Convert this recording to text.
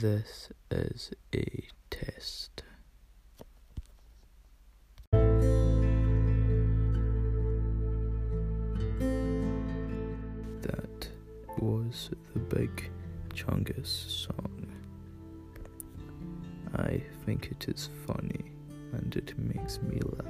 This is a test. That was the Big Chungus song. I think it is funny and it makes me laugh.